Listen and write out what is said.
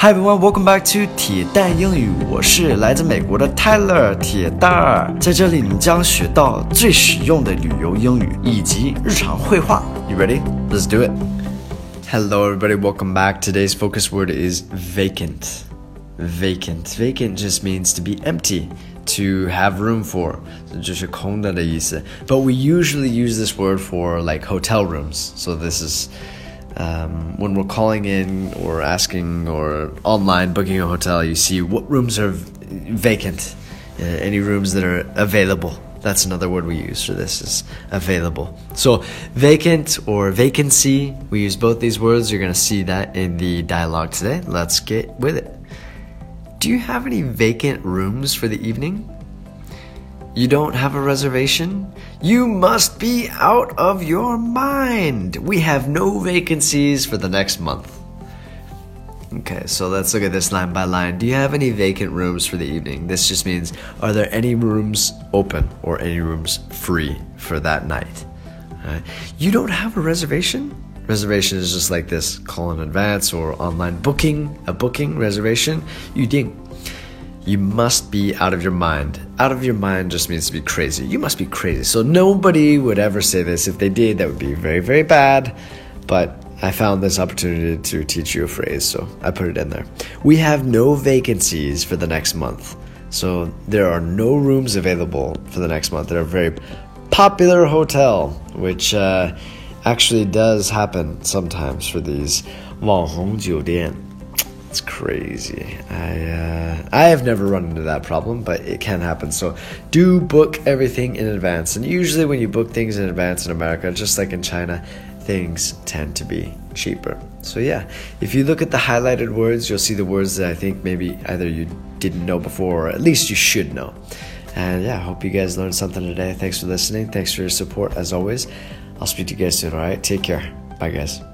Hi everyone, welcome back to 铁蛋英语。我是来自美国的 Tyler 铁蛋儿，在这里你将学到最实用的旅游英语以及日常会话。You ready? Let's do it. Hello everybody, welcome back. Today's focus word is vacant. Vacant. Vacant just means to be empty. To have room for，就是 But we usually use this word for like hotel rooms. So this is um, when we're calling in or asking or online booking a hotel, you see what rooms are vacant, uh, any rooms that are available. That's another word we use for this is available. So vacant or vacancy, we use both these words. You're going to see that in the dialogue today. Let's get with it. Do you have any vacant rooms for the evening? You don't have a reservation? You must be out of your mind. We have no vacancies for the next month. Okay, so let's look at this line by line. Do you have any vacant rooms for the evening? This just means are there any rooms open or any rooms free for that night? You don't have a reservation? Reservation is just like this call in advance or online booking, a booking reservation. You ding you must be out of your mind. Out of your mind just means to be crazy. You must be crazy. So nobody would ever say this. If they did, that would be very, very bad. But I found this opportunity to teach you a phrase, so I put it in there. We have no vacancies for the next month. So there are no rooms available for the next month. They're a very popular hotel, which uh, actually does happen sometimes for these 网红酒店 It's crazy. I uh, I have never run into that problem, but it can happen. So do book everything in advance. And usually, when you book things in advance in America, just like in China, things tend to be cheaper. So yeah, if you look at the highlighted words, you'll see the words that I think maybe either you didn't know before, or at least you should know. And yeah, I hope you guys learned something today. Thanks for listening. Thanks for your support as always. I'll speak to you guys soon. All right, take care. Bye, guys.